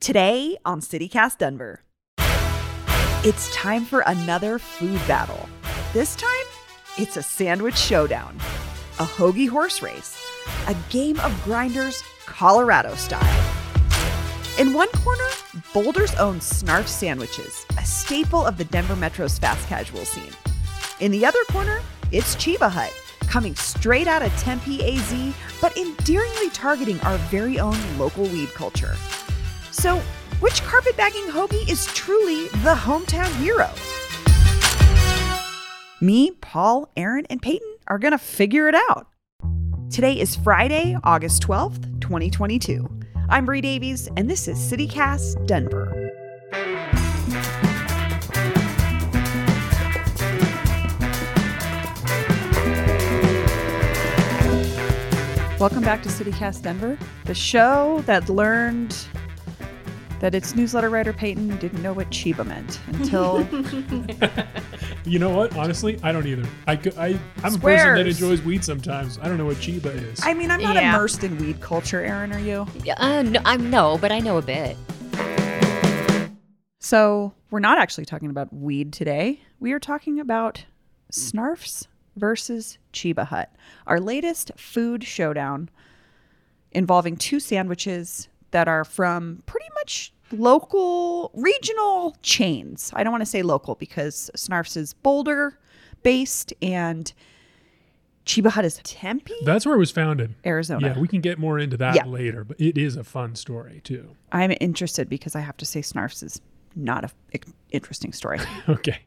Today on CityCast Denver, it's time for another food battle. This time, it's a sandwich showdown, a hoagie horse race, a game of grinders Colorado style. In one corner, Boulder's own Snarf sandwiches, a staple of the Denver Metro's fast casual scene. In the other corner, it's Chiba Hut, coming straight out of Tempe AZ, but endearingly targeting our very own local weed culture. So, which carpetbagging hoagie is truly the hometown hero? Me, Paul, Aaron, and Peyton are going to figure it out. Today is Friday, August 12th, 2022. I'm Bree Davies, and this is CityCast Denver. Welcome back to CityCast Denver, the show that learned that its newsletter writer Peyton didn't know what Chiba meant until You know what? Honestly, I don't either. I, I, I'm a person that enjoys weed sometimes. I don't know what Chiba is. I mean, I'm not Yeah. immersed in weed culture, Aaron, are you? Yeah, Uh, no, I'm no, but I know a bit. So, we're not actually talking about weed today. We are talking about Snarfs versus Chiba Hut, our latest food showdown involving two sandwiches that are from pretty much local, regional chains. I don't want to say local because Snarfs is Boulder based and Chiba Hut is Tempe, That's where it was founded. Arizona. Yeah, we can get more into that Yeah. later, but it is a fun story too. I'm interested because I have to say Snarfs is not a i- interesting story. Okay.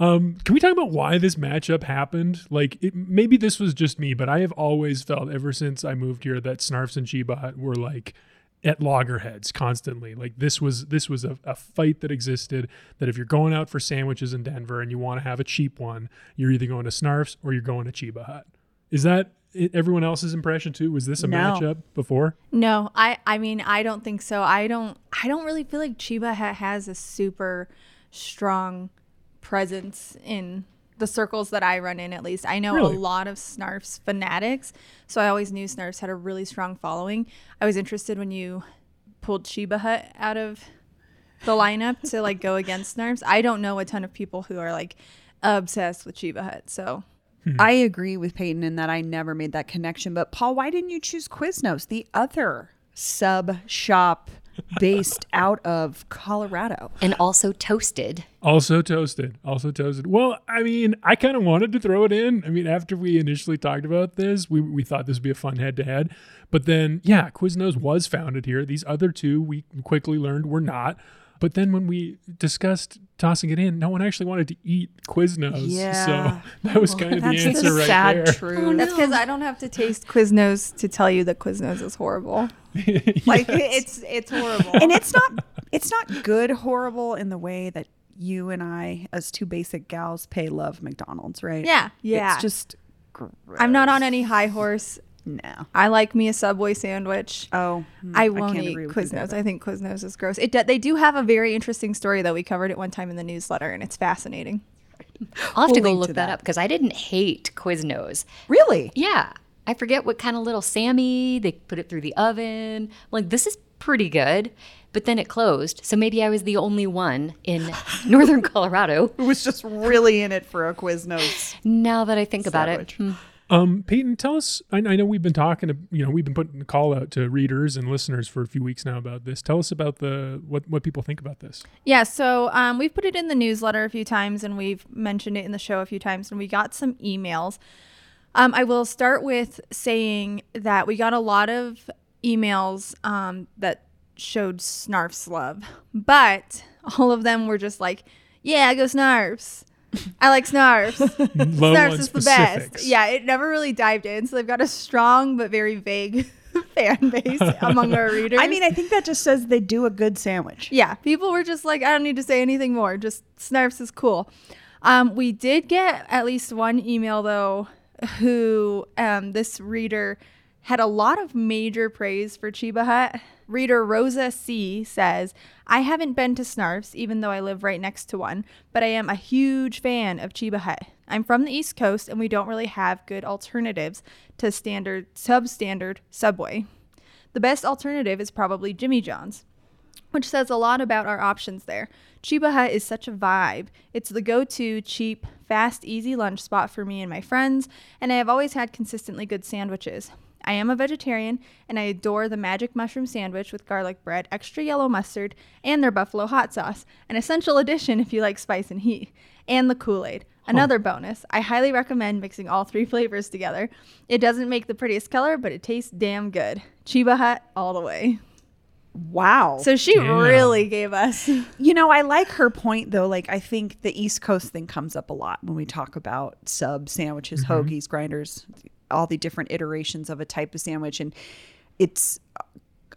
Um, can we talk about why this matchup happened? Like, it, maybe this was just me, but I have always felt ever since I moved here that Snarfs and Chiba Hut were like at loggerheads constantly. Like this was this was a, a fight that existed. That if you're going out for sandwiches in Denver and you want to have a cheap one, you're either going to Snarfs or you're going to Chiba Hut. Is that everyone else's impression too? Was this a No. matchup before? No, I I mean I don't think so. I don't I don't really feel like Chiba ha- has a super strong presence in the circles that I run in at least. I know Really? a lot of Snarfs fanatics, so I always knew Snarfs had a really strong following. I was interested when you pulled Chiba Hut out of the lineup to like go against Snarfs. I don't know a ton of people who are like obsessed with Chiba Hut. So hmm. I agree with Peyton in that I never made that connection. But Paul, why didn't you choose Quiznos, the other sub shop based out of Colorado? And also toasted. Also toasted. Also toasted. Well, I mean, I kind of wanted to throw it in. I mean, after we initially talked about this, we, we thought this would be a fun head to head. But then, yeah, Quiznos was founded here. These other two, we quickly learned were not. But then when we discussed tossing it in, no one actually wanted to eat Quiznos. Yeah. So that was kind of the That's answer the right sad there. truth. that's because I don't have to taste Quiznos to tell you that Quiznos is horrible. Like it's it's horrible. and it's not it's not good horrible in the way that you and I, as two basic gals, pay love McDonald's, right? Yeah, yeah. It's just I'm not on any high horse. No. I like me a Subway sandwich. Oh, hmm, I won't eat agree with you Quiznos. I think Quiznos is gross. It do, they do have a very interesting story that we covered it one time in the newsletter, and it's fascinating. I'll have to We'll go link to look that, that. up because I didn't hate Quiznos. Really? Yeah, I forget what kind of little Sammy they put it through the oven. Like this is pretty good, but then it closed. So maybe I was the only one in northern Colorado. who was just really in it for a Quiznos. Now that I think about it, hmm. Um, Peyton, tell us. I, I know we've been talking. To, you know, we've been putting a call out to readers and listeners for a few weeks now about this. Tell us about the what what people think about this. Yeah, so um, we've put it in the newsletter a few times, and we've mentioned it in the show a few times, and we got some emails. Um, I will start with saying that we got a lot of emails um, that showed Snarf's love, but all of them were just like, "Yeah, go Snarfs." I like Snarfs. Low Snarfs is the specifics. best. Yeah, it never really dived in, so they've got a strong but very vague fan base among our readers. I mean, I think that just says they do a good sandwich. Yeah, people were just like, I don't need to say anything more. Just Snarfs is cool. Um, we did get at least one email though, who um, this reader had a lot of major praise for Chiba Hut. Reader Rosa C says, I haven't been to Snarfs, even though I live right next to one, but I am a huge fan of Chiba Hut. I'm from the East Coast and we don't really have good alternatives to standard, substandard Subway. The best alternative is probably Jimmy John's. which says a lot about our options there. Chiba Hut is such a vibe. It's the go to, cheap, fast, easy lunch spot for me and my friends, and I have always had consistently good sandwiches. I am a vegetarian, and I adore the magic mushroom sandwich with garlic bread, extra yellow mustard, and their buffalo hot sauce, an essential addition if you like spice and heat, and the Kool Aid. Another bonus, I highly recommend mixing all three flavors together. It doesn't make the prettiest color, but it tastes damn good. Chiba Hut all the way. Wow. So she Damn. really gave us. You know, I like her point though. Like, I think the East Coast thing comes up a lot when we talk about sub sandwiches, mm-hmm. hoagies, grinders, all the different iterations of a type of sandwich, and it's.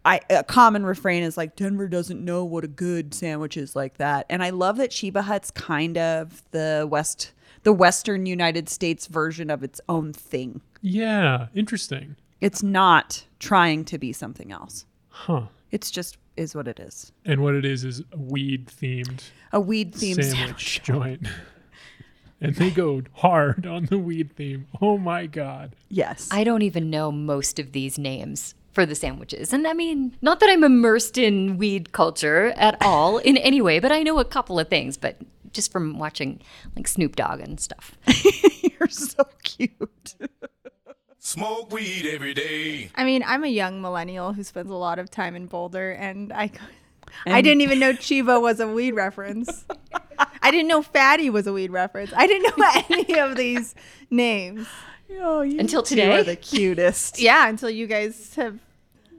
I, a common refrain is like Denver doesn't know what a good sandwich is like that, and I love that Chiba Hut's kind of the west, the Western United States version of its own thing. Yeah, interesting. It's not trying to be something else. Huh. It's just is what it is. And what it is is a weed themed A weed themed sandwich sandwich. joint. and they go hard on the weed theme. Oh my god. Yes. I don't even know most of these names for the sandwiches. And I mean, not that I'm immersed in weed culture at all in any way, but I know a couple of things, but just from watching like Snoop Dogg and stuff. You're so cute. Smoke weed every day. I mean, I'm a young millennial who spends a lot of time in Boulder, and I, I didn't even know Chiba was a weed reference. I didn't know Fatty was a weed reference. I didn't know any of these names. Oh, you Until two today? are the cutest. Yeah, until you guys have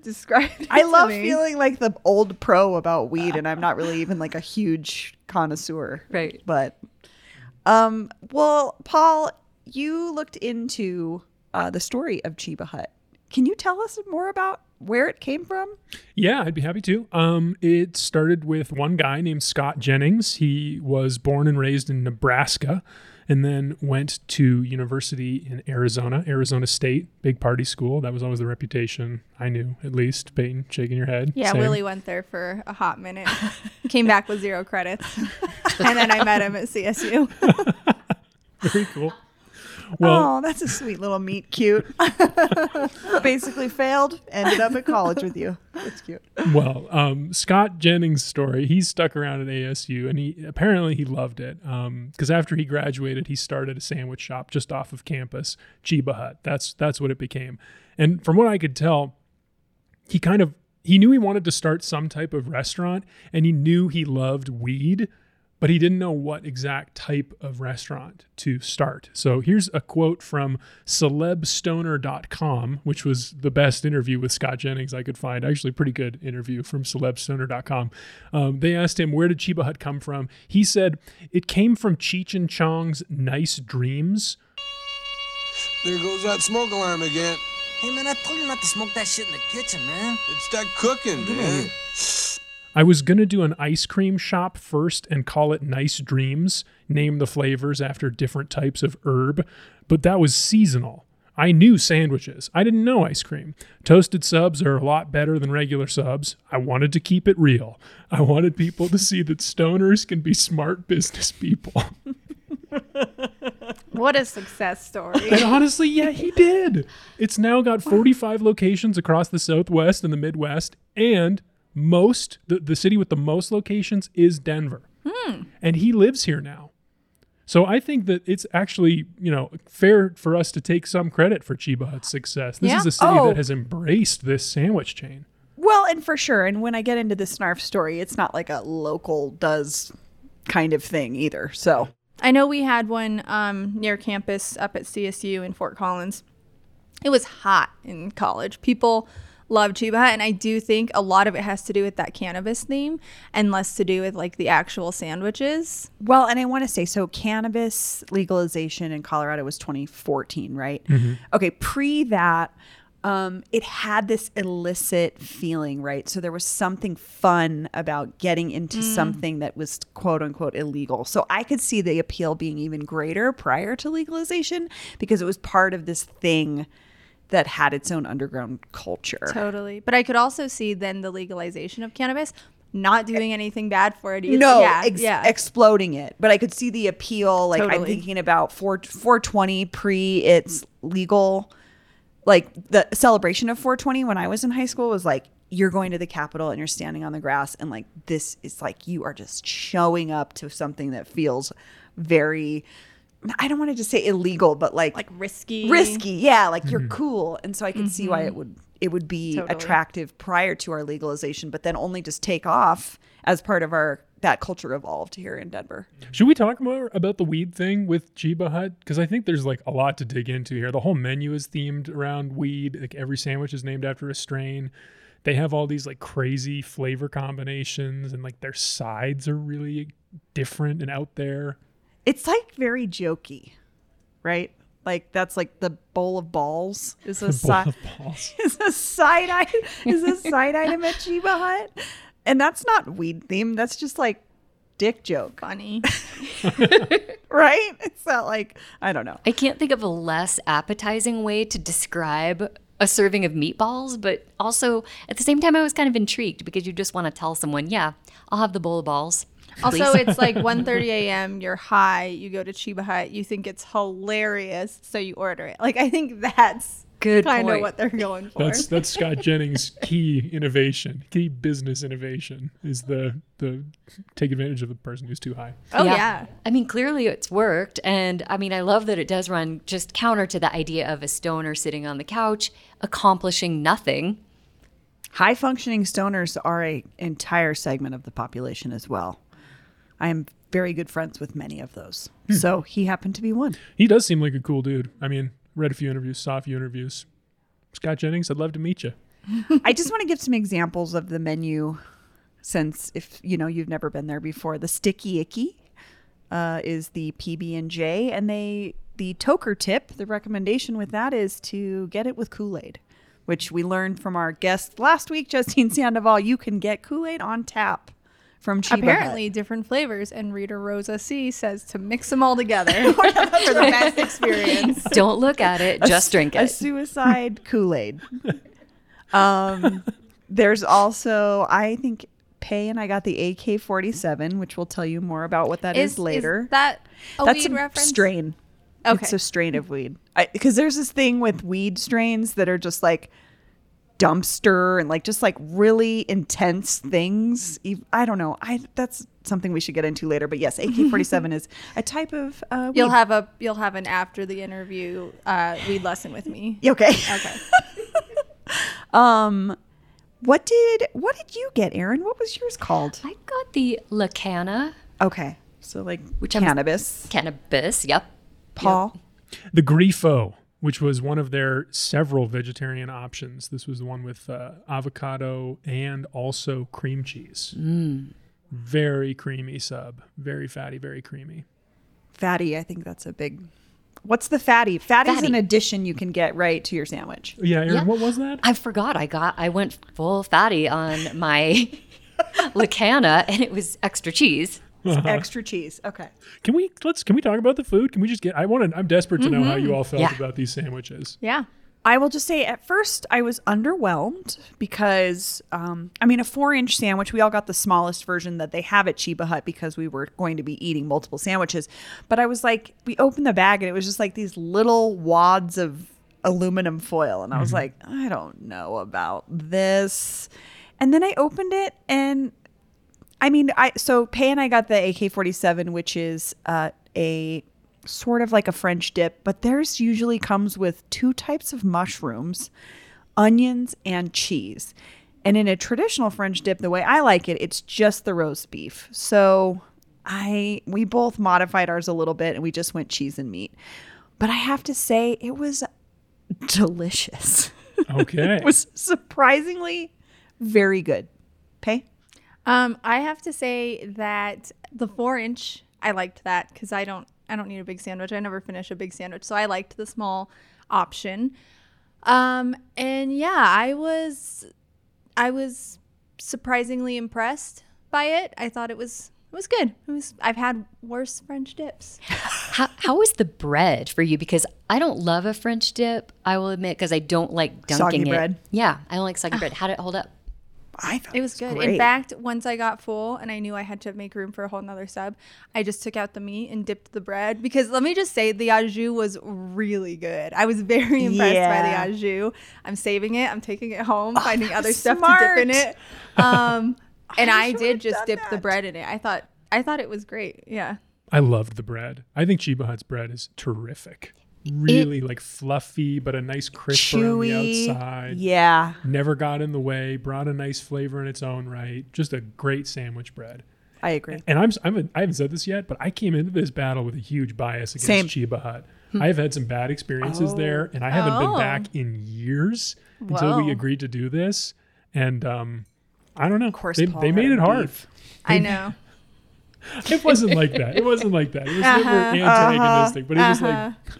described. It I to love me. feeling like the old pro about weed, and I'm not really even like a huge connoisseur. Right. But, um, well, Paul, you looked into uh, the story of Chiba Hut. Can you tell us more about where it came from? Yeah, I'd be happy to. Um, it started with one guy named Scott Jennings. He was born and raised in Nebraska and then went to university in Arizona, Arizona State, big party school. That was always the reputation I knew, at least. Peyton, shaking your head. Yeah, Same. Willie went there for a hot minute, came back with zero credits, and then I met him at CSU. Very cool. Well, oh, that's a sweet little meet cute. Basically failed, ended up at college with you. That's cute. well, um, Scott Jennings' story. He stuck around at ASU, and he apparently he loved it. Because after he graduated, he started a sandwich shop just off of campus, Chiba Hut. That's that's what it became. And from what I could tell, he kind of he knew he wanted to start some type of restaurant, and he knew he loved weed. But he didn't know what exact type of restaurant to start. So here's a quote from celebstoner.com, which was the best interview with Scott Jennings I could find. Actually, pretty good interview from celebstoner.com. Um, they asked him, Where did Chiba Hut come from? He said, It came from Cheech and Chong's Nice Dreams. There goes that smoke alarm again. Hey man, I told you not to smoke that shit in the kitchen, man. It's that cooking, man. I was going to do an ice cream shop first and call it Nice Dreams, name the flavors after different types of herb, but that was seasonal. I knew sandwiches. I didn't know ice cream. Toasted subs are a lot better than regular subs. I wanted to keep it real. I wanted people to see that stoners can be smart business people. What a success story! And honestly, yeah, he did. It's now got 45 locations across the Southwest and the Midwest, and most the, the city with the most locations is Denver. And he lives here now. So I think that it's actually, you know, fair for us to take some credit for Chiba Hut's success. This Yeah. is a city Oh. that has embraced this sandwich chain. Well, and for sure. And when I get into the Snarf story, it's not like a local does kind of thing either. So I know we had one um, near campus up at CSU in Fort Collins. It was hot in college. People love Chiba Hut, and I do think a lot of it has to do with that cannabis theme and less to do with like the actual sandwiches. Well, and I want to say so cannabis legalization in Colorado was 2014, right? Okay, pre that um, it had this illicit feeling, right? So there was something fun about getting into something that was quote unquote illegal. So I could see the appeal being even greater prior to legalization because it was part of this thing that had its own underground culture. Totally. But I could also see then the legalization of cannabis not doing anything bad for it either. No, yeah, ex- yeah. exploding it. But I could see the appeal. Like I'm thinking about 4 420 pre it's legal. Like the celebration of 420 when I was in high school was like you're going to the Capitol and you're standing on the grass, and like this is like you are just showing up to something that feels very. I don't want to just say illegal, but like Like risky. risky. Yeah, like you're cool, and so I can see why it would it would be Mm-hmm. Totally. attractive prior to our legalization, but then only just take off as part of our that culture evolved here in Denver. Should we talk more about the weed thing with Chiba Hut? Because I think there's like a lot to dig into here. The whole menu is themed around weed. Like every sandwich is named after a strain. They have all these like crazy flavor combinations, and like their sides are really different and out there. It's like very jokey, right? Like that's like the bowl of balls is a side is a side item is a side item at Chiba Hut, and that's not weed themed. That's just like dick joke, Funny. right? It's not like I don't know. I can't think of a less appetizing way to describe a serving of meatballs, but also at the same time, I was kind of intrigued because you just want to tell someone, yeah, I'll have the bowl of balls. Also, it's like 1.30 a.m. You're high. You go to Chiba Hut. You think it's hilarious, so you order it. Like I think that's Good kind of what they're going for. That's that's Scott Jennings' key innovation, key business innovation is the the take advantage of the person who's too high. oh yeah. I mean, clearly it's worked. And I mean, I love that it does run just counter to the idea of a stoner sitting on the couch accomplishing nothing. High functioning stoners are a entire segment of the population as well. I am very good friends with many of those. So he happened to be one. He does seem like a cool dude. I mean, read a few interviews, saw a few interviews. Scott Jennings, I'd love to meet you. I just want to give some examples of the menu since if you know you've never been there before. The sticky icky uh, is the PB and J, and they the toker tip. The recommendation with that is to get it with Kool Aid, which we learned from our guest last week, Justine Sandoval. You can get Kool Aid on tap from Chiba Hut. Apparently, different flavors, and reader Rosa C says to mix them all together for the best experience. Don't look at it, just drink it. a suicide Kool-Aid. Um, there's also, I think Pay and I got the AK-47, which we'll tell you more about what that is, later. that a That's weed a reference? strain. Okay. It's a strain of weed. Because there's this thing with weed strains that are just like dumpster and like just like really intense things. I don't know. I that's something we should get into later. But yes, AK-47 is a type of uh, weed. You'll have a you'll have an after the interview uh, weed lesson with me. okay. Okay. Um, what did what did you get, Aaron? What was yours called? I got the Lacana Okay, so like Which I'm- cannabis. cannabis. Yep. Paul. The Grifo, which was one of their several vegetarian options. This was the one with uh, avocado and also cream cheese. Very creamy sub. Very fatty, very creamy. Fatty. I think that's a big. What's the fatty? Fatty is an addition you can get right to your sandwich. Yeah, Aaron, Yeah. what was that? I forgot. I got. I went full fatty on my Lacana, and it was extra cheese. Uh-huh. Extra cheese. Okay. Can we let's can we talk about the food? Can we just get I want to I'm desperate to know how you mm-hmm. all felt Yeah. about these sandwiches. Yeah. I will just say at first I was underwhelmed because, um, I mean, a four inch sandwich, we all got the smallest version that they have at Chiba Hut because we were going to be eating multiple sandwiches. But I was like, we opened the bag and it was just like these little wads of aluminum foil. And I was mm-hmm. like, I don't know about this. And then I opened it and I mean, I so Pay and I got the AK forty seven, which is uh, a sort of like a French dip, but theirs usually comes with two types of mushrooms, onions, and cheese. And in a traditional French dip, the way I like it, it's just the roast beef. So I we both modified ours a little bit, and we just went cheese and meat. But I have to say, it was delicious. Okay. it was surprisingly very good. Pay. Um, I have to say that the four inch, I liked that because I don't, I don't need a big sandwich. I never finish a big sandwich, so I liked the small option. Um, and yeah, I was, I was surprisingly impressed by it. I thought it was, it was good. It was. I've had worse French dips. How, how was the bread for you? Because I don't love a French dip. I will admit because I don't like dunking Soggy it. bread? Yeah, I don't like soggy bread. How did it hold up? I thought It was good. great. In fact, once I got full and I knew I had to make room for a whole nother sub, I just took out the meat and dipped the bread because let me just say the au jus was really good. I was very impressed Yeah. by the au jus. I'm saving it. I'm taking it home, finding other that's stuff to dip in it. Um, and I I, wish I did just done dip the bread in it. I thought I thought it was great. Yeah. I loved the bread. I think Chiba Hut's bread is terrific. Really like fluffy, but a nice crisp around the outside. Yeah. Never got in the way. Brought a nice flavor in its own right. Just a great sandwich bread. I agree. And I'm, I'm I haven't said this yet, but I came into this battle with a huge bias against Same. Chiba Hut. Hmm. I've had some bad experiences there, and I haven't been Oh. back in years until we agreed to do this. And um, I don't know. Of course they, they made it hard. I know. It wasn't like that. It wasn't like that. It was never uh-huh. antagonistic, but it was like. Uh-huh.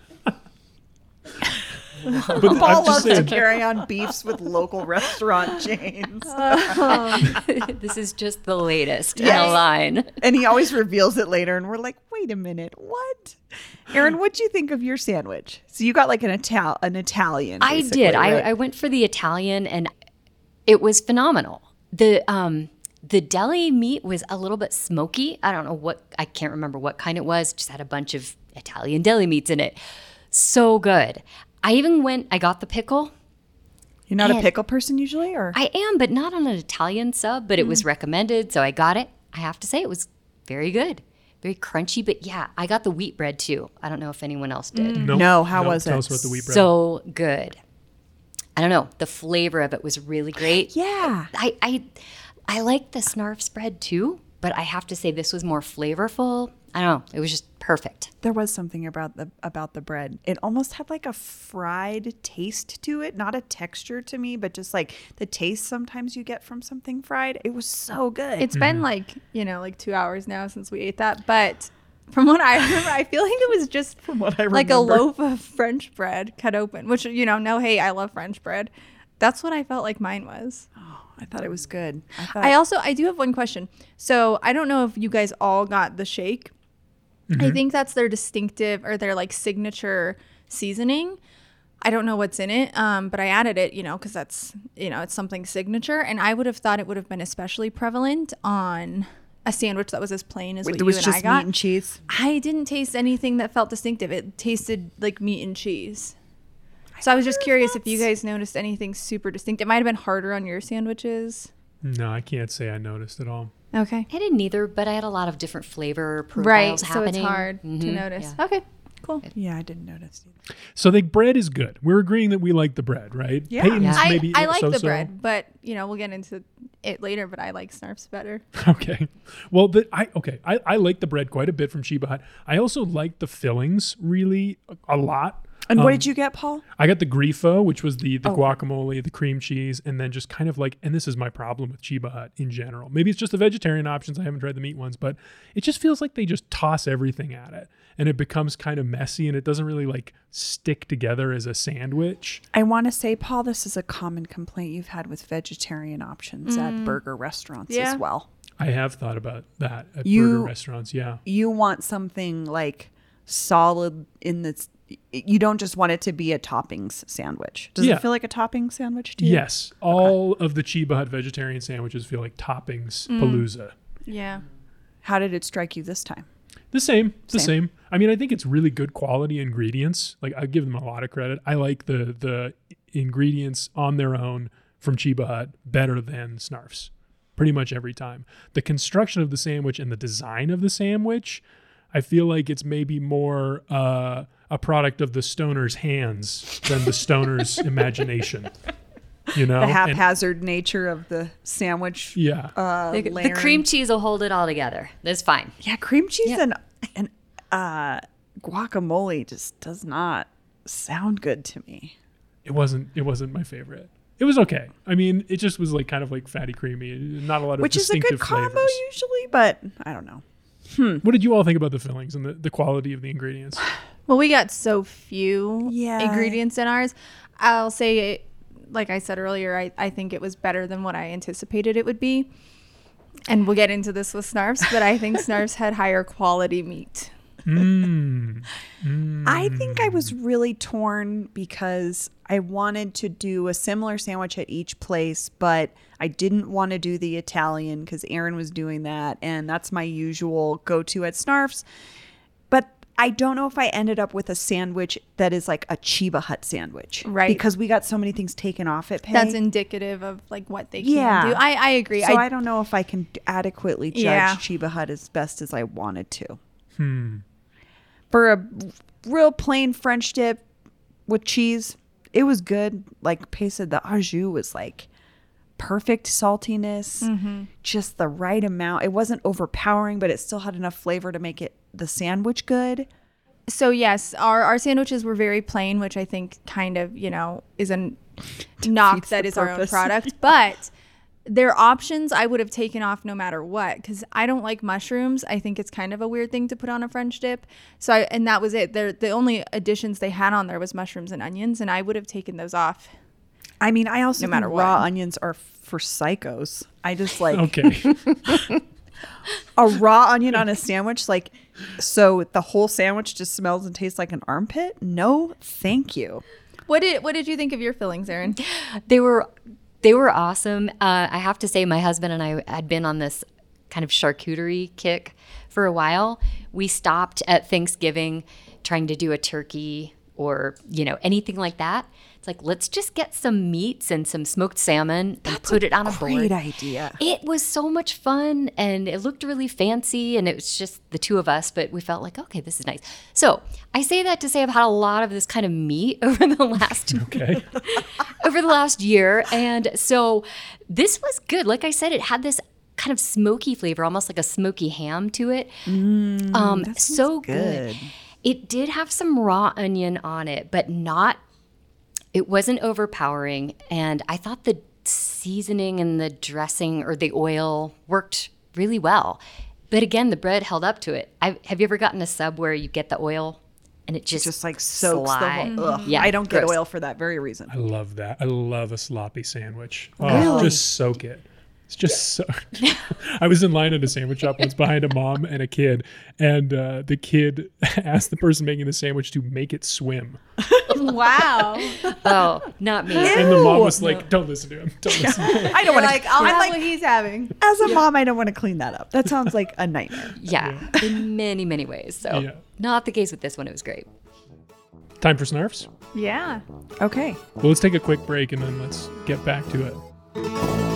but Paul I'm just loves to carry on beefs with local restaurant chains. this is just the latest in a line. and he always reveals it later and we're like wait a minute what aaron what'd you think of your sandwich so you got like an ital an italian I basically, did. I. I went for the Italian and it was phenomenal. The um the deli meat was a little bit smoky. I don't know what I can't remember what kind it was. Just had a bunch of Italian deli meats in it. So good. I even went I got the pickle. you're not a pickle person usually or I am, but not on an Italian sub, but it was Mm. recommended, so I got it. I have to say it was very good. Very crunchy, but yeah, I got the wheat bread too. I don't know if anyone else did. nope, No, how nope, was Tell it? us about the wheat bread. So good. I don't know. The flavor of it was really great. yeah I I I like the snarf spread too, but I have to say this was more flavorful. I don't know. It was just perfect. there was something about the about the bread it almost had like a fried taste to it not a texture to me but just like the taste sometimes you get from something fried it was so good It's been mm-hmm. like, you know, like two hours now since we ate that. But from what I remember, I feel like it was just from what I remember. like a loaf of French bread cut open, which, you know, no, hey, I love French bread. That's what I felt like mine was. Oh, i thought it was good i thought I also, I do have one question. So I don't know if you guys all got the shake. I think that's their distinctive or their like signature seasoning. I don't know what's in it, um, but I added it, you know, because that's, you know, it's something signature. And I would have thought it would have been especially prevalent on a sandwich that was as plain as what it you was and just I got. meat and cheese I didn't taste anything that felt distinctive. It tasted like meat and cheese. So I was just curious if you guys noticed anything super distinct. It might have been harder on your sandwiches. no, I can't say I noticed at all. Okay. I didn't either, but I had a lot of different flavor profiles happening. Right. So it's hard to Mhm, notice. yeah. Okay. Cool. yeah i didn't notice either. So the bread is good. We're agreeing that we like the bread, right? Yeah. Peyton's Yeah. I, maybe I like the so-so. bread, but you know we'll get into it later. But I like Snarf's better. Okay. Well, the, I okay. I, I like the bread quite a bit from Chiba Hut. I also like the fillings really a, a lot. And what Um, did you get paul I got the grifo, which was the Oh. the guacamole, the cream cheese, and then just kind of like, and this is my problem with Chiba Hut in general. Maybe it's just the vegetarian options. I haven't tried the meat ones, but it just feels like they just toss everything at it, and it becomes kind of messy, and it doesn't really like stick together as a sandwich. I want to say, Paul, this is a common complaint you've had with vegetarian options at burger restaurants Yeah. as well. I have thought about that at You- burger restaurants. Yeah. You want something like solid in this. You don't just want it to be a toppings sandwich. Does Yeah. it feel like a topping sandwich to you? Yes, all of the Chiba Hut vegetarian sandwiches feel like toppings palooza. Yeah. How did it strike you this time? The same, the Same. same. I mean, I think it's really good quality ingredients. Like I give them a lot of credit. I like the the ingredients on their own from Chiba Hut better than Snarf's. Pretty much every time. The construction of the sandwich and the design of the sandwich, I feel like it's maybe more uh, a product of the stoner's hands than the stoner's imagination. You know, The And- haphazard nature of the sandwich. yeah. Uh, The, the cream cheese will hold it all together. That's fine. Yeah, cream cheese Yeah. and and uh, guacamole just does not sound good to me. it wasn't it wasn't my favorite. It was okay. I mean, it just was like kind of like fatty creamy, not a lot of Which is a distinctive good combo flavors. usually, but I don't know. What did you all think about the fillings and the, the quality of the ingredients? Well, we got so few Yeah. ingredients in ours. I'll say, it, like I said earlier, I, I think it was better than what I anticipated it would be. And we'll get into this with Snarfs, but I think Snarfs had higher quality meat. Mm. I think I was really torn because I wanted to do a similar sandwich at each place, but I didn't want to do the Italian because Aaron was doing that, and that's my usual go to at Snarf's. But I don't know if I ended up with a sandwich that is like a Chiba Hut sandwich. Right. Because we got so many things taken off at Pay. That's indicative of like what they can Yeah. do. I, I agree. So I, I, don't know if I can adequately judge Yeah. Chiba Hut as best as I wanted to. Hmm. For a real plain French dip with cheese, it was good. Like Pei said, the au jus was like perfect saltiness, Mm-hmm. just the right amount. It wasn't overpowering, but it still had enough flavor to make it the sandwich good. so yes, our our sandwiches were very plain, which I think kind of you know is a knock that is is our own product, but. Their options I would have taken off no matter what because I don't like mushrooms. I think it's kind of a weird thing to put on a French dip. So I, and that was it. They're, the only additions they had on there was mushrooms and onions, and I would have taken those off. I mean, I also No think matter raw what. onions are for psychos. I just like Okay. a raw onion on a sandwich like so the whole sandwich just smells and tastes like an armpit no thank you What did what did you think of your fillings, Erin? They were they were awesome. Uh, I have to say, my husband and I had been on this kind of charcuterie kick for a while. We stopped at Thanksgiving trying to do a turkey or you know anything like that. It's like let's just get some meats and some smoked salmon and put it on a board. great idea It was so much fun and it looked really fancy and it was just the two of us, but we felt like, okay, this is nice. So I say that to say I've had a lot of this kind of meat over the last Okay. over the last year. And so this was good. Like I said, it had this kind of smoky flavor, almost like a smoky ham to it. um, so good. good. It did have some raw onion on it, but not, it wasn't overpowering. And I thought the seasoning and the dressing or the oil worked really well. But again, the bread held up to it. I, have you ever gotten a sub where you get the oil and it just just like soaks slide? the whole ugh. Yeah, i don't get oil for that very reason I love that. I love a sloppy sandwich. Oh, just soak it. It's just so. I was in line at a sandwich shop once behind a mom and a kid, and uh, the kid asked the person making the sandwich to make it swim, wow. Oh, not me. and the mom was like, "Don't listen to him. Don't listen." To him. i don't want to like I'll i'm have like what he's having. as a mom i don't want to clean that up that sounds like a nightmare Yeah, in many, many ways. So, Yeah. not the case with this one. It was great. Time for snarfs. Yeah. okay Well, let's take a quick break and then let's get back to it.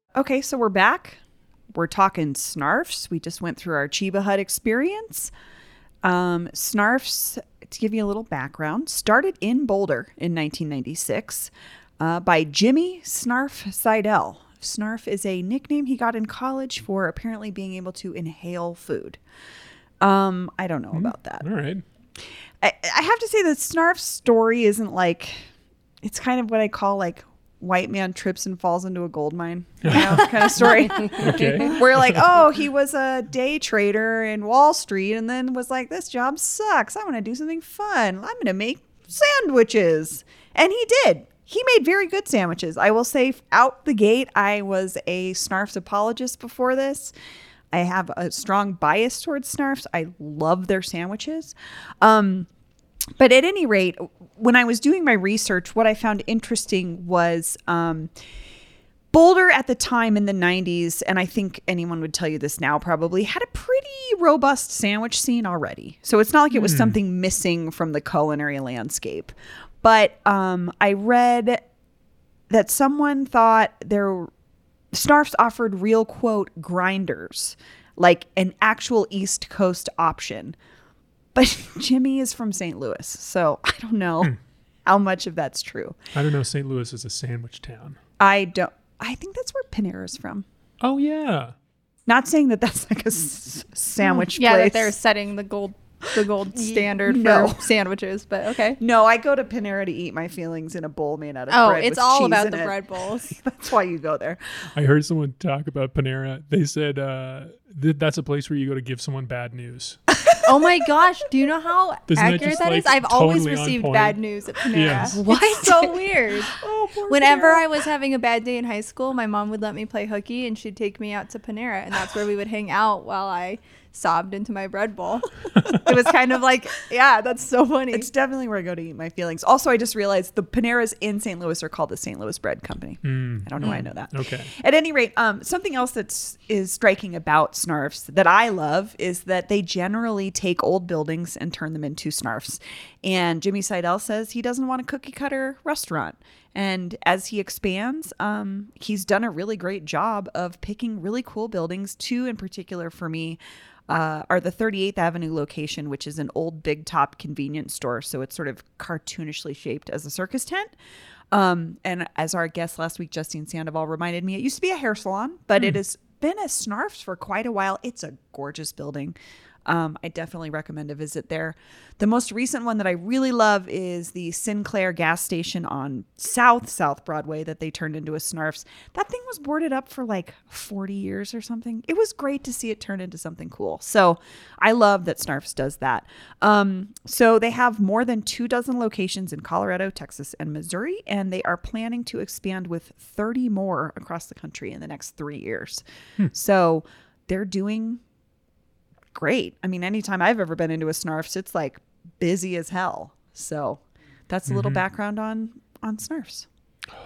Okay so we're back. We're talking snarfs. We just went through our chiba hut experience. Um, snarfs to give you a little background started in boulder in 1996 uh, by jimmy snarf seidel. Snarf is a nickname he got in college for apparently being able to inhale food. Um, i don't know about that. All right. I, I have to say that Snarf's story isn't like it's kind of what I call like white man trips and falls into a gold mine, you know, kind of story. Okay. Where like, oh, he was a day trader in Wall Street and then was like, this job sucks. I want to do something fun. I'm going to make sandwiches. And he did. He made very good sandwiches. I will say out the gate, I was a Snarf's apologist before this. I have a strong bias towards Snarfs. I love their sandwiches. Um, but at any rate, when I was doing my research, what I found interesting was um, Boulder at the time in the 90s, and I think anyone would tell you this now probably, had a pretty robust sandwich scene already. So it's not like it was something missing from the culinary landscape. But um, I read that someone thought there Snarfs offered real quote grinders, like an actual East Coast option. But Jimmy is from St. Louis, so I don't know how much of that's true. I don't know. St. Louis is a sandwich town. I don't. I think that's where Panera's from. Oh yeah. Not saying that that's like a s- sandwich Yeah, place. that they're setting the gold the gold standard no. for sandwiches, but okay. No, I go to Panera to eat my feelings in a bowl made out of Oh, bread. it's with all cheese about the it. bread bowls. That's why you go there. I heard someone talk about Panera. They said uh, th- that's a place where you go to give someone bad news. Oh my gosh, do you know how Doesn't that accurate just, that is? like, I've always totally on received bad news at Panera. Yes. What? It's so weird. Oh, poor Whenever Panera. I was having a bad day in high school, my mom would let me play hooky and she'd take me out to Panera and that's where we would hang out while I sobbed into my bread bowl. it was kind of like, yeah, that's so funny. It's definitely where I go to eat my feelings. Also, I just realized the Paneras in St. Louis are called the St. Louis Bread Company. I don't know why I know that. Okay. At any rate, um, something else that's is striking about Snarfs that I love is that they generally take old buildings and turn them into Snarfs. And Jimmy Seidel says he doesn't want a cookie cutter restaurant. And as he expands, um, he's done a really great job of picking really cool buildings. Two in particular for me uh, are the 38th Avenue location, which is an old big top convenience store. So it's sort of cartoonishly shaped as a circus tent. Um, and as our guest last week, Justine Sandoval, reminded me, it used to be a hair salon, but it has been a Snarfs for quite a while. It's a gorgeous building. Um, I definitely recommend a visit there. The most recent one that I really love is the Sinclair gas station on South South Broadway that they turned into a Snarfs. That thing was boarded up for like 40 years or something. It was great to see it turn into something cool. So I love that Snarfs does that. Um, so they have more than two dozen locations in Colorado, Texas, and Missouri, and they are planning to expand with 30 more across the country in the next three years. So they're doing great. I mean, anytime I've ever been into a Snarfs, it's like busy as hell. So that's a little background on on Snarfs.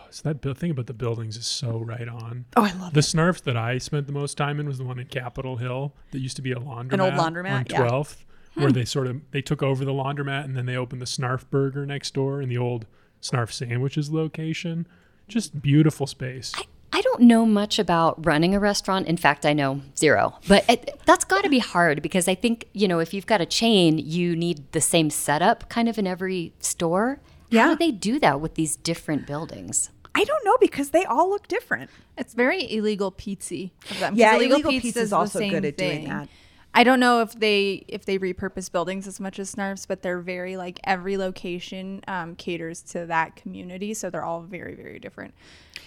So that bu- thing about the buildings is so right on. Oh, I love it. The Snarf that I spent the most time in was the one in Capitol Hill that used to be a laundromat. an old laundromat, on yeah. Hmm. 12th, where they sort of they took over the laundromat and then they opened the Snarf Burger next door in the old Snarf Sandwiches location. Just beautiful space. I don't know much about running a restaurant. In fact, I know zero. But it, that's got to be hard because I think, you know, if you've got a chain, you need the same setup kind of in every store. Yeah. How do they do that with these different buildings? I don't know because they all look different. It's very Illegal Pete's of them. 'cause Yeah, illegal, Illegal Pete's is also good at doing thing. that. I don't know if they if they repurpose buildings as much as Snarfs, but they're very like every location um, caters to that community, so they're all very very different,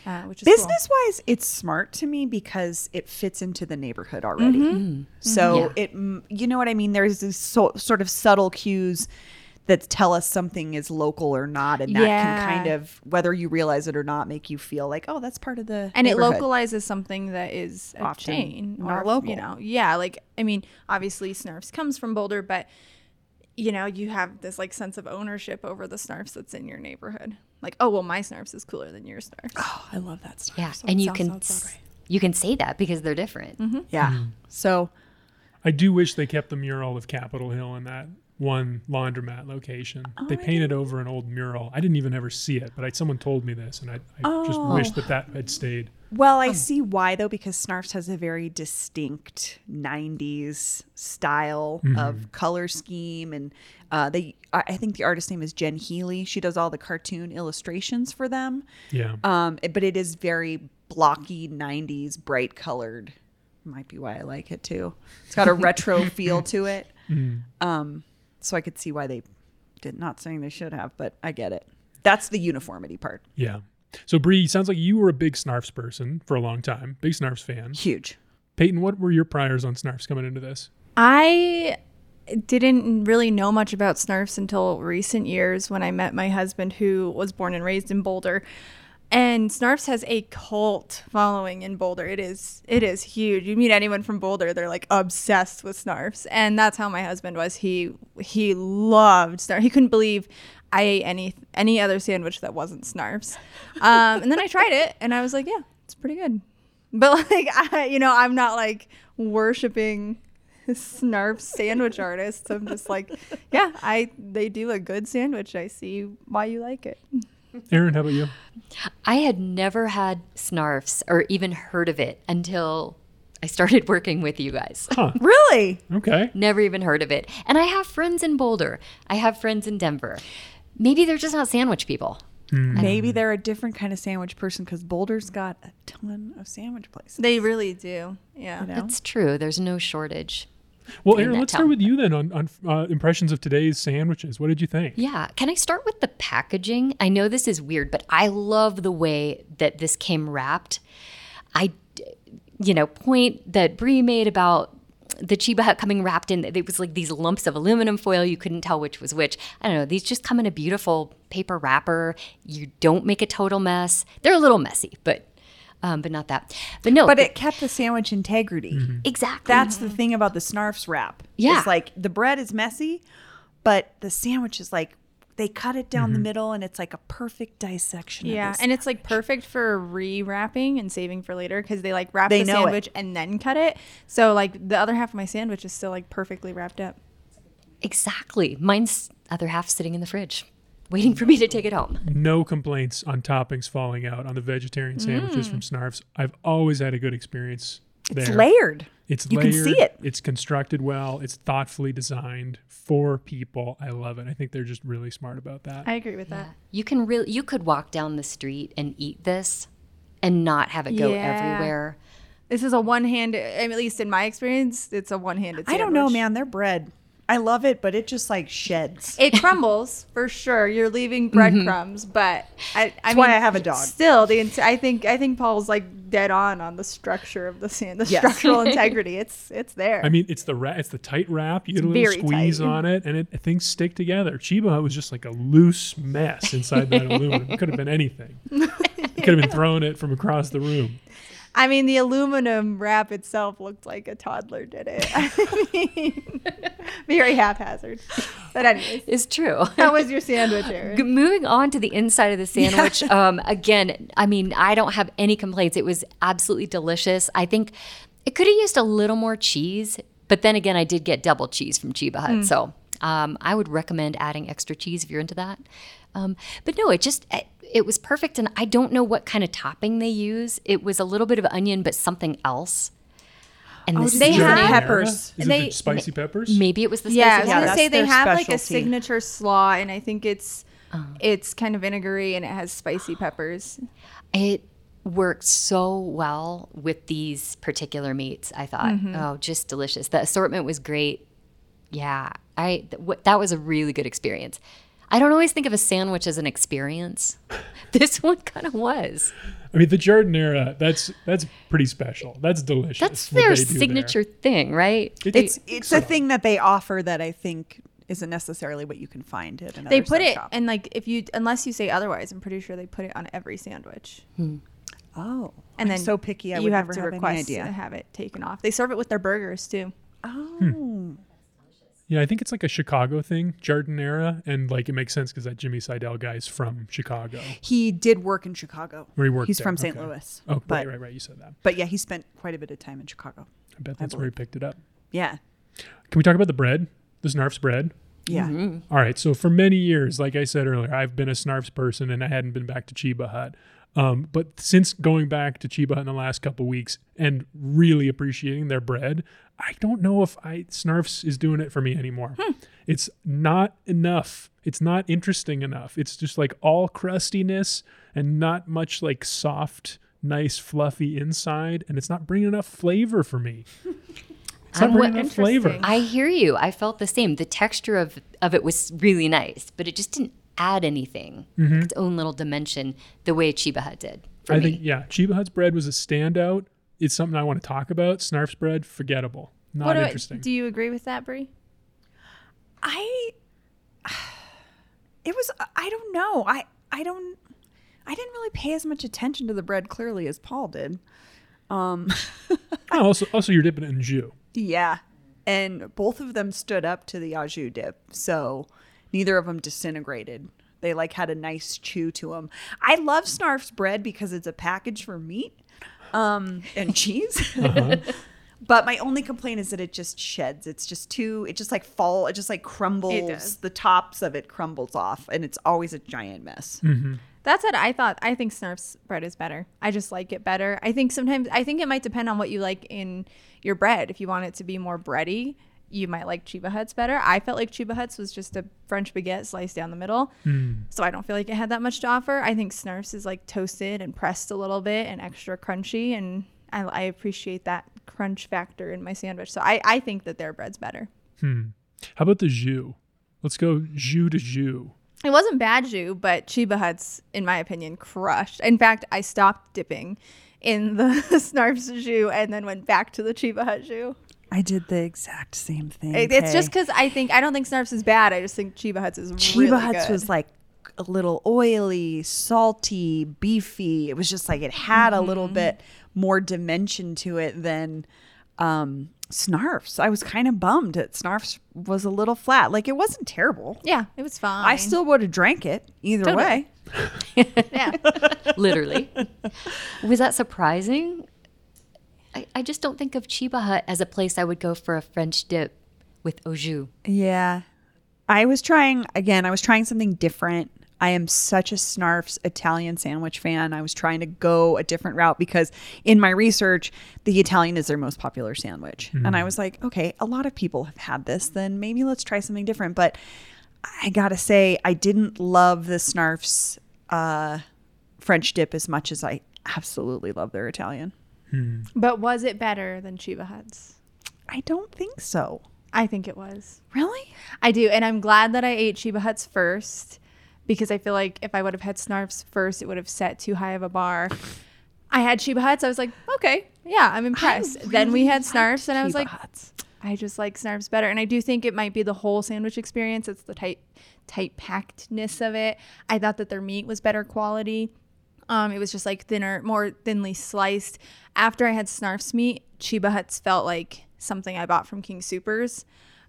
uh, which is cool. Business wise, it's smart to me because it fits into the neighborhood already. Mm-hmm. So it, mm, you know what I mean. There's these so, sort of subtle cues that tell us something is local or not, and that Yeah. can kind of, whether you realize it or not, make you feel like, oh, that's part of the and it localizes something that is a Often chain not or local. You know, yeah. Like I mean, obviously Snarfs comes from Boulder, but you know, you have this like sense of ownership over the Snarfs that's in your neighborhood. Like, oh well, my Snarfs is cooler than your Snarfs. Oh, I love that stuff. Yeah, So and you can sounds s- you can say that because they're different. Mm-hmm. Yeah. So I do wish they kept the mural of Capitol Hill in that one laundromat location. Oh, they painted over an old mural. I didn't even ever see it, but I, someone told me this, and I, I just Oh. wish that that had stayed. Well, I see why though, because Snarfs has a very distinct '90s style of color scheme, and uh, they. I I think the artist name is Jen Healy. She does all the cartoon illustrations for them. Yeah. Um, but it is very blocky '90s, bright colored. Might be why I like it too. It's got a retro feel to it. Um, so I could see why they did. Not saying they should have, but I get it. That's the uniformity part. Yeah. So Bree, sounds like you were a big Snarfs person for a long time, big Snarfs fan. Huge. Peyton, what were your priors on Snarfs coming into this? I didn't really know much about Snarfs until recent years when I met my husband, who was born and raised in Boulder. And Snarfs has a cult following in Boulder. It is it is huge. You meet anyone from Boulder, they're like obsessed with Snarfs, and that's how my husband was. He he loved Snarfs. He couldn't believe I ate any any other sandwich that wasn't Snarfs. Um, and then I tried it, and I was like, yeah, it's pretty good. But like I, you know, I'm not like worshiping snarf sandwich artists. I'm just like, yeah, I they do a good sandwich. I see why you like it. Aaron, how about you? I had never had snarfs or even heard of it until I started working with you guys. Really? Okay. Never even heard of it. And I have friends in Boulder. I have friends in Denver. Maybe they're just not sandwich people. Hmm. Maybe they're a different kind of sandwich person because Boulder's got a ton of sandwich places. They really do. Yeah. you know? It's true. There's no shortage. Well, Aaron, let's start with you then on, on uh, impressions of today's sandwiches. What did you think? Yeah. Can I start with the packaging? I know this is weird, but I love the way that this came wrapped. I, you know, point that Bree made about the Chiba Hut coming wrapped in, it was like these lumps of aluminum foil. You couldn't tell which was which. I don't know. These just come in a beautiful paper wrapper. You don't make a total mess. They're a little messy, but. Um, but not that. But no, but the- it kept the sandwich integrity. exactly. That's the thing about the Snarfs wrap. Yeah. It's like the bread is messy, but the sandwich is like they cut it down the middle and it's like a perfect dissection. of Yeah, and it's like perfect for re-wrapping and saving for later because they like wrap They the know it. sandwich and then cut it. So like the other half of my sandwich is still like perfectly wrapped up. exactly. Mine's other half sitting in the fridge, waiting for me to take it home. No complaints on toppings falling out on the vegetarian sandwiches mm. from Snarfs. I've always had a good experience there. it's layered. It's You layered. can see it. It's constructed well. It's thoughtfully designed for people. I love it. I think they're just really smart about that. I agree with that. You can really you could walk down the street and eat this and not have it go Yeah. everywhere. This is a one-handed, at least in my experience, it's a one-handed. I don't know, sandwich. man. Their bread. I love it, but it just like sheds. It crumbles for sure. You're leaving mm-hmm. breadcrumbs, but I, I That's mean, why I have a dog. Still, the I think I think Paul's like dead on on the structure of the sand, the Yes. structural integrity. It's it's there. I mean, it's the ra- it's the tight wrap. You get a little squeeze tight. on it, and it, things stick together. Chiba was just like a loose mess inside that aluminum. It could have been anything. You could have been throwing it from across the room. I mean, the aluminum wrap itself looked like a toddler did it. I mean, very haphazard. But anyways, It's true. how was your sandwich, G- Moving on to the inside of the sandwich, um, again, I mean, I don't have any complaints. It was absolutely delicious. I think it could have used a little more cheese, but then again, I did get double cheese from Chiba Hut, so um, I would recommend adding extra cheese if you're into that. Um, but no, it just it, it was perfect, and I don't know what kind of topping they use. It was a little bit of onion, but something else. And oh, the they Is it have- peppers. Is it They- the spicy peppers? maybe it was the Yeah, I was Yeah, gonna say they their have like a signature slaw, and I think it's oh. it's kind of vinegary and it has spicy peppers. It worked so well with these particular meats. I thought, mm-hmm. oh, just delicious. The assortment was great. Yeah, I th- w- that was a really good experience. I don't always think of a sandwich as an experience. this one kind of was. I mean, the giardiniera. That's that's pretty special. That's delicious. That's their they do there. signature thing, right? It- They- It's it's a thing that they offer that I think isn't necessarily what you can find at another They put it shop. and like if you unless you say otherwise, I'm pretty sure they put it on every sandwich. Hmm. oh, And I'm then so picky. I you would have never to have any idea. to have it taken off. They serve it with their burgers too. Oh, hmm. Yeah, I think it's like a Chicago thing, giardiniera, and like it makes sense because that Jimmy Seidel guy's from Chicago, he did work in Chicago. where he worked. He's there. from St. Okay. Louis. Oh, but right, right, right. You said that. but yeah, he spent quite a bit of time in Chicago. I bet that's where he picked it up. Yeah, Can we talk about the bread? The Snarf's bread. yeah. All right. So for many years, like I said earlier, I've been a Snarfs person and I hadn't been back to Chiba Hut. Um, but since going back to Chiba Hut in the last couple weeks and really appreciating their bread, I don't know if I Snarfs is doing it for me anymore. Hmm. It's not enough. It's not interesting enough. It's just like all crustiness and not much like soft, nice, fluffy inside, and it's not bringing enough flavor for me. It's not I'm bringing enough flavor. I hear you. I felt the same. The texture of of it was really nice, but it just didn't add anything, mm-hmm. its own little dimension, the way Chiba Hut did. For I me. think yeah, Chiba Hut's bread was a standout. It's something I want to talk about. Snarf's bread, forgettable, not What do I- interesting. do you agree with that, Bree? I it was I don't know. I I don't I didn't really pay as much attention to the bread clearly as Paul did. Um oh, also, also you're dipping it in jus. yeah. And both of them stood up to the au jus dip. So neither of them disintegrated. They like had a nice chew to them. I love Snarf's bread because it's a package for meat um and cheese. But my only complaint is that it just sheds. It's just too. It just like fall. It just like crumbles. does. The tops of it crumbles off, and it's always a giant mess. That's what I thought. I think Snarf's bread is better. I just like it better. I think sometimes I think it might depend on what you like in your bread. If you want it to be more bready, you might like Chiba Huts better. I felt like Chiba Huts was just a French baguette sliced down the middle. Hmm. So I don't feel like it had that much to offer. I think Snarf's is like toasted and pressed a little bit and extra crunchy. And I, I appreciate that crunch factor in my sandwich. So I, I think that their bread's better. Hmm. How about the jus? Let's go jus to jus. It wasn't bad jus, but Chiba Huts, in my opinion, crushed. In fact, I stopped dipping in the Snarf's jus and then went back to the Chiba Hut jus. I did the exact same thing. It- It's just because I think I don't think Snarf's is bad. I just think Chiba Huts is Chiba really Huts good. was like a little oily, salty, beefy. It was just like it had a little bit more dimension to it than um, Snarf's. I was kind of bummed that Snarf's was a little flat. Like it wasn't terrible. yeah, it was fine. I still would have drank it either Totally. way. yeah. Literally. Was that surprising? I, I just don't think of Chiba Hut as a place I would go for a French dip with au jus. Yeah. I was trying again, I was trying something different. I am such a Snarf's Italian sandwich fan. I was trying to go a different route because in my research, the Italian is their most popular sandwich. And I was like, okay, a lot of people have had this, then maybe let's try something different. But I gotta say, I didn't love the Snarf's uh, French dip as much as I absolutely love their Italian. Hmm. But was it better than Chiba Huts? I don't think so. I think it was. Really? I do, and I'm glad that I ate Chiba Huts first because I feel like if I would have had Snarf's first, it would have set too high of a bar. I had Chiba Huts. I was like, okay, yeah, I'm impressed. then we had Snarf's, and I was like, Huts. I just like Snarf's better. And I do think it might be the whole sandwich experience. It's the tight, tight packedness of it. I thought that their meat was better quality. Um, it was just like thinner, more thinly sliced. After I had Snarf's meat, Chiba Huts felt like something I bought from King Supers,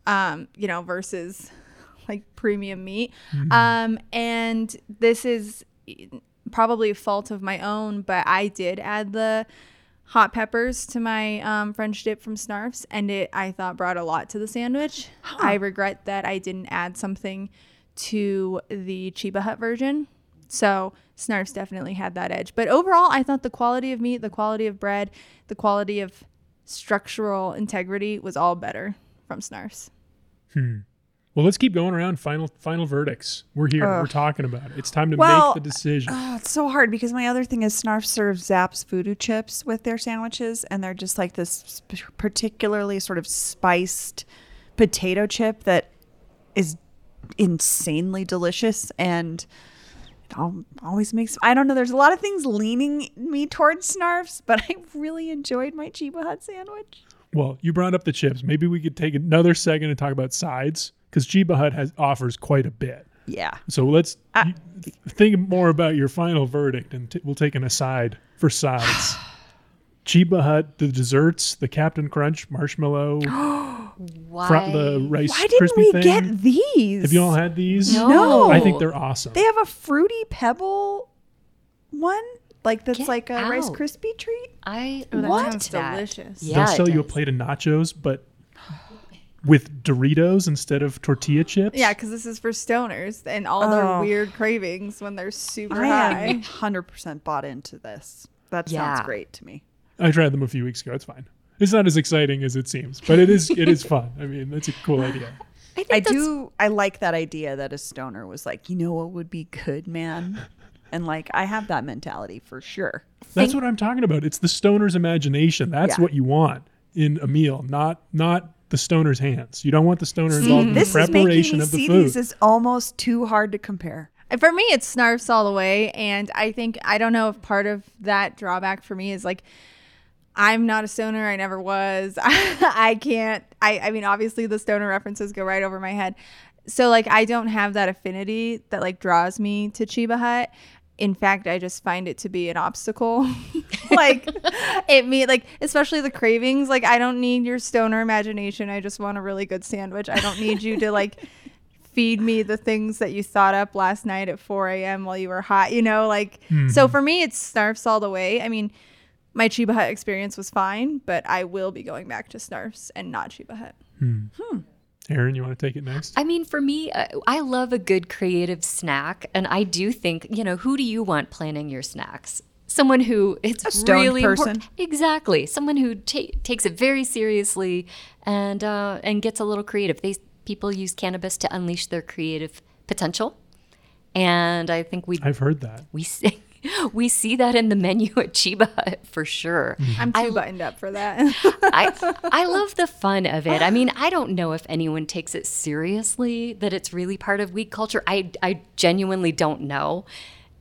um, you know, versus like premium meat. Um, and this is probably a fault of my own, but I did add the hot peppers to my um, French dip from Snarf's, and it I thought brought a lot to the sandwich. I regret that I didn't add something to the Chiba Hut version. So Snarf's definitely had that edge. But overall, I thought the quality of meat, the quality of bread, the quality of structural integrity was all better from Snarf's. Hmm. Well, let's keep going around. Final final verdicts. We're here. We're talking about it. It's time to Well, make the decision. Oh, it's so hard because my other thing is Snarf serves Zapp's voodoo chips with their sandwiches, and they're just like this particularly sort of spiced potato chip that is insanely delicious and it al- always makes I don't know. There's a lot of things leaning me towards Snarfs, but I really enjoyed my Chiba Hut sandwich. Well, you brought up the chips. Maybe we could take another second and talk about sides because Chiba Hut has offers quite a bit. Yeah. So let's think more about your final verdict, and t- we'll take an aside for sides. Chiba Hut, the desserts, the Captain Crunch marshmallow, oh, Why? fr- the rice Why didn't we thing. get these? Have you all had these? No. I think they're awesome. They have a fruity pebble one, like that's Get like a Rice out. Krispie treat. I Oh, that want sounds delicious. Yeah, They'll it sell you a plate of nachos, but with Doritos instead of tortilla chips. Yeah, because this is for stoners and all Oh. their weird cravings when they're super I high. am hundred percent bought into this. That sounds great to me. I tried them a few weeks ago. It's fine. It's not as exciting as it seems, but it is. It is fun. I mean, that's a cool idea. I, think I do. I like that idea that a stoner was like, you know what would be good, man, and like I have that mentality for sure. That's what I'm talking about. It's the stoner's imagination. That's Yeah. what you want in a meal, not not the stoner's hands. You don't want the stoner involved in the This is making preparation me of the see food. these as almost too hard to compare. For me, it's snarfs all the way. And I think, I don't know if part of that drawback for me is like, I'm not a stoner. I never was. I can't, I, I mean, obviously the stoner references go right over my head. So, like, I don't have that affinity that, like, draws me to Chiba Hut. In fact, I just find it to be an obstacle. like, it me like, especially the cravings. Like, I don't need your stoner imagination. I just want a really good sandwich. I don't need you to, like, feed me the things that you thought up last night at 4 a.m. while you were hot, you know? Like, so mm-hmm. for me, it's Snarfs all the way. I mean, my Chiba Hut experience was fine, but I will be going back to Snarfs and not Chiba Hut. Aaron, you want to take it next? I mean, for me, uh, I love a good creative snack. And I do think, you know, who do you want planning your snacks? someone who it's A stoned really important. person. Exactly, someone who ta- takes it very seriously and uh, and gets a little creative. They people use cannabis to unleash their creative potential, and I think we I've heard that. we see we see that in the menu at Chiba for sure. Mm-hmm. I'm too buttoned up for that. I I love the fun of it. I mean, I don't know if anyone takes it seriously that it's really part of weed culture. I I genuinely don't know.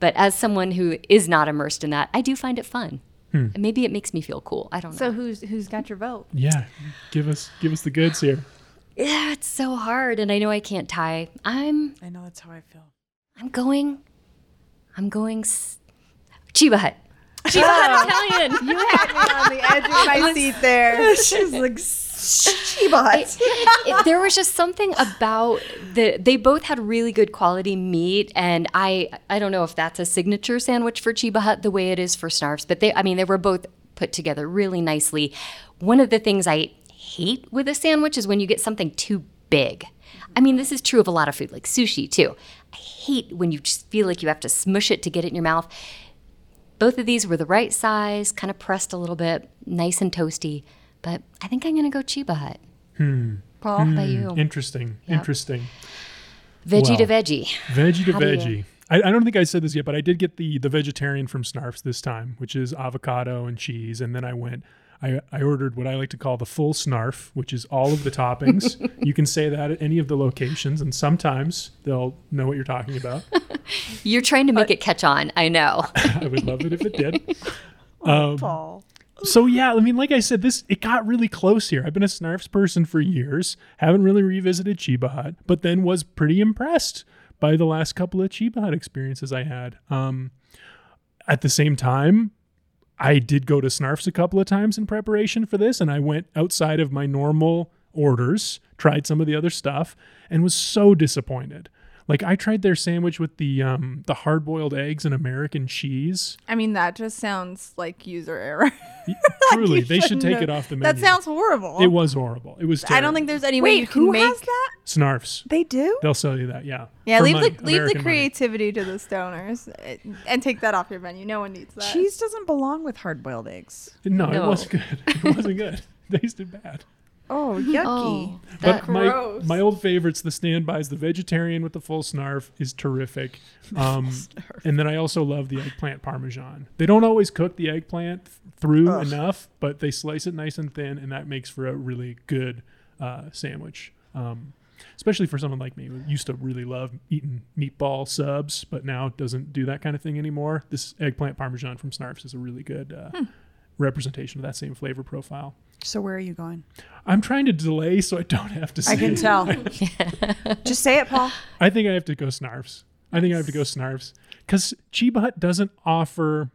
But as someone who is not immersed in that, I do find it fun. And maybe it makes me feel cool. I don't know. so who's who's got your vote? Yeah, give us give us the goods here. yeah, it's so hard and I know I can't tie. I'm I know that's how I feel. I'm going I'm going s- Chiba Hut. Chiba Hut oh. Italian. You had me on the edge of my seat there. She's like Sheba Hut. it, there was just something about the they both had really good quality meat and i i don't know if that's a signature sandwich for chiba hut the way it is for snarfs but they i mean they were both put together really nicely one of the things i hate with a sandwich is when you get something too big i mean this is true of a lot of food like sushi too i hate when you just feel like you have to smush it to get it in your mouth both of these were the right size kind of pressed a little bit nice and toasty but i think i'm gonna go chiba hut hmm. Paul, how about hmm. you? Interesting. Yep. Interesting. Veggie to veggie. Veggie to How veggie. I, I don't think I said this yet, but I did get the the vegetarian from Snarfs this time, which is avocado and cheese. And then I went, I, I ordered what I like to call the full Snarf, which is all of the toppings. you can say that at any of the locations, and sometimes they'll know what you're talking about. You're trying to make it catch on. I know. I would love it if it did. Paul. So yeah, I mean, like I said, this it got really close here. I've been a Snarfs person for years, haven't really revisited Chiba Hut, but then was pretty impressed by the last couple of Chiba Hut experiences I had. Um, at the same time, I did go to Snarfs a couple of times in preparation for this, and I went outside of my normal orders, tried some of the other stuff, and was so disappointed. Like I tried their sandwich with the um, the hard boiled eggs and American cheese. I mean, that just sounds like user error. Truly, You they should take have- it off the menu. That sounds horrible. It was horrible. It was. Terrible. I don't think there's any way Wait, you can who make. has that? Snarfs. They do? They'll sell you that. Yeah. Yeah, For leave money, the leave American the money. creativity to the stoners uh, and take that off your menu. No one needs that. Cheese doesn't belong with hard boiled eggs. No, it wasn't good. It wasn't good. It tasted bad. Oh, yucky. Oh, But that, my Gross. my old favorites, the standbys, the vegetarian with the full snarf is terrific. Um, and then I also love the eggplant parmesan. They don't always cook the eggplant th- through enough, but they slice it nice and thin, and that makes for a really good uh, sandwich. Um, especially for someone like me who used to really love eating meatball subs, but now doesn't do that kind of thing anymore. This eggplant parmesan from Snarfs is a really good uh, representation of that same flavor profile. So where are you going? I'm trying to delay so I don't have to say I can it. tell. Just say it, Paul. I think I have to go Snarfs. I think I have to go Snarfs because Chiba Hut doesn't offer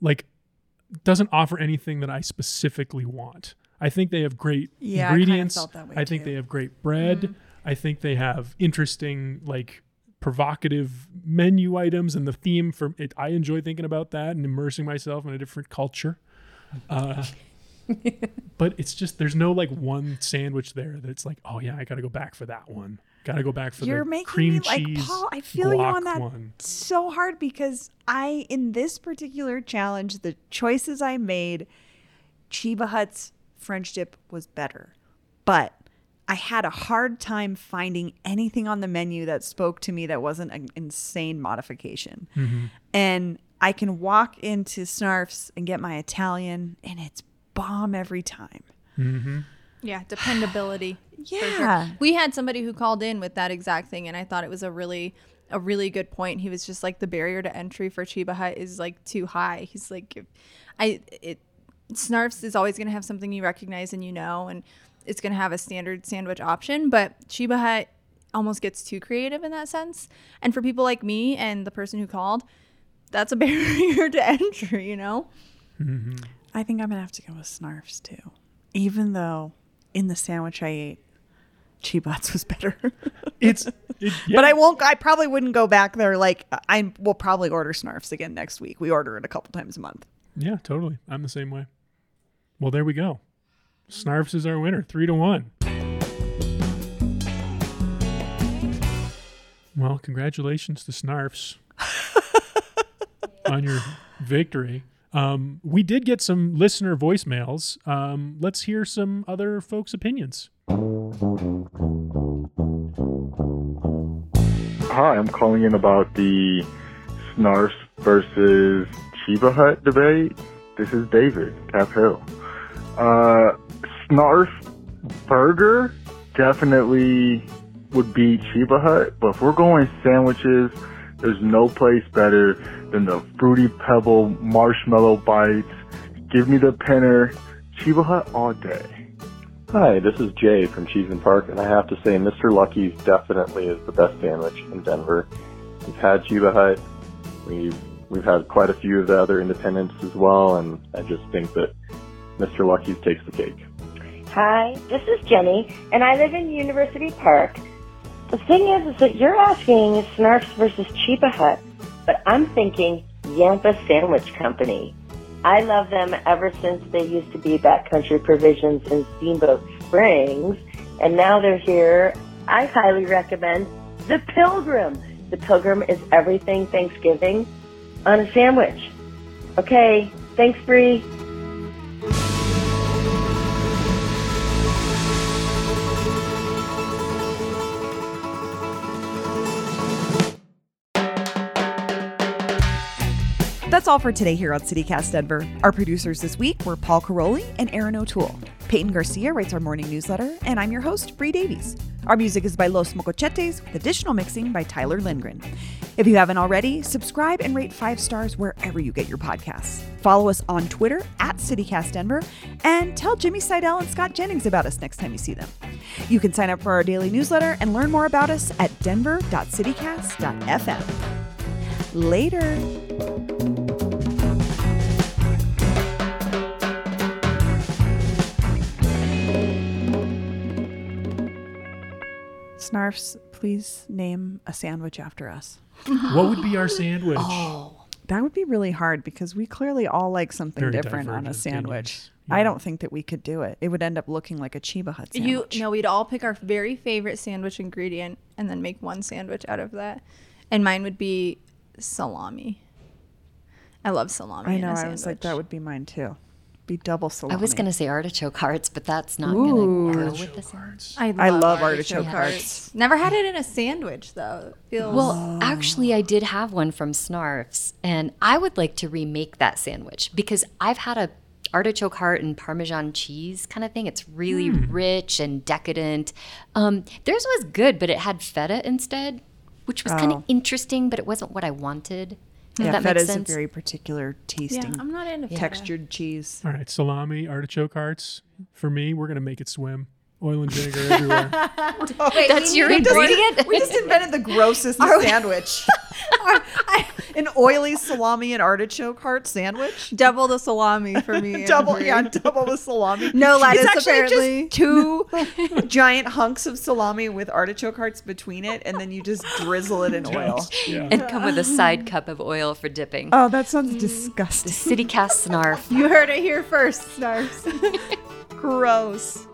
like doesn't offer anything that I specifically want. I think they have great Yeah, I ingredients. felt that way I think they have great bread. I think they have interesting like provocative menu items and the theme for it. I enjoy thinking about that and immersing myself in a different culture. Uh, but it's just there's no like one sandwich there that's like oh yeah I got to go back for that one. Got to go back for You're the making cream me like cheese. Paul. I feel you on that one. so hard because I, in this particular challenge, the choices I made, Chiba Hut's French dip was better, but I had a hard time finding anything on the menu that spoke to me that wasn't an insane modification. Mm-hmm. And I can walk into Snarfs and get my Italian, and it's bomb every time. Mm-hmm. yeah, dependability. for sure. Yeah. We had somebody who called in with that exact thing, and I thought it was a really a really good point. He was just like the barrier to entry for Chiba Hut is like too high. He's like, I it Snarfs is always going to have something you recognize and you know, and it's going to have a standard sandwich option, but Chiba Hut almost gets too creative in that sense. And for people like me and the person who called, that's a barrier to entry, you know. I think I'm gonna have to go with Snarfs too, even though in the sandwich I ate, Chiba was better. It's it, yeah. But I won't. I probably wouldn't go back there. Like I will probably order Snarfs again next week. We order it a couple times a month. Yeah, totally. I'm the same way. Well, there we go. Snarfs is our winner, three to one. Well, congratulations to Snarfs. on your victory. Um, we did get some listener voicemails. Um, let's hear some other folks' opinions. Hi, I'm calling in about the Snarf versus Chiba Hut debate. This is David, Cap Hill. Uh, Snarf Burger definitely would beat Chiba Hut, but if we're going sandwiches, there's no place better than the Fruity Pebble Marshmallow Bites. Give me the pinner, Chiba Hut all day. Hi, this is Jay from Cheesman Park, and I have to say Mr. Lucky's definitely is the best sandwich in Denver. We've had Chiba Hut, we've we've had quite a few of the other independents as well, and I just think that Mr. Lucky's takes the cake. Hi, this is Jenny, and I live in University Park. The thing is, is that you're asking Snarfs versus Chiba Hut, but I'm thinking Yampa Sandwich Company. I love them ever since they used to be Backcountry Provisions in Steamboat Springs, and now they're here. I highly recommend the Pilgrim. The Pilgrim is everything Thanksgiving on a sandwich. Okay, thanks, Bree. That's all for today here on CityCast Denver. Our producers this week were Paul Karolyi and Aaron O'Toole. Peyton Garcia writes our morning newsletter, and I'm your host, Bree Davies. Our music is by Los Mocochetes, with additional mixing by Tyler Lindgren. If you haven't already, subscribe and rate five stars wherever you get your podcasts. Follow us on Twitter at CityCast Denver, and tell Jimmy Seidel and Scott Jennings about us next time you see them. You can sign up for our daily newsletter and learn more about us at denver.citycast.fm. Later. Snarfs, please name a sandwich after us. What would be our sandwich? Oh, That would be really hard because we clearly all like something Very different on a sandwich. opinions. I don't think that we could do it. It would end up looking like a Chiba Hut You sandwich. know, we'd all pick our very favorite sandwich ingredient and then make one sandwich out of that. And mine would be salami. I love salami. I in know. a I was like, that would be mine too. Be double I was going to say artichoke hearts, but that's not going to go with the sandwich. I love, I love artichoke hearts. Never had it in a sandwich though. Feels Well, actually, I did have one from Snarfs, and I would like to remake that sandwich because I've had a artichoke heart and Parmesan cheese kind of thing. It's really rich and decadent. Um, theirs was good, but it had feta instead, which was kind Oh. of interesting, but it wasn't what I wanted. If yeah, that feta makes is a very particular tasting, yeah, I'm not into feta. textured cheese. All right, salami, artichoke hearts. For me, we're gonna make it swim. Oil and vinegar everywhere. That's your We just- ingredient. We just invented the grossest sandwich. An oily salami and artichoke heart sandwich. Double the salami for me. double, Bree. yeah, double the salami. No lettuce, it's actually apparently. just two giant hunks of salami with artichoke hearts between it, and then you just drizzle it in oil. yeah. and come with a side cup of oil for dipping. Oh, that sounds mm. disgusting. City Cast Snarf. You heard it here first, Snarfs. Gross.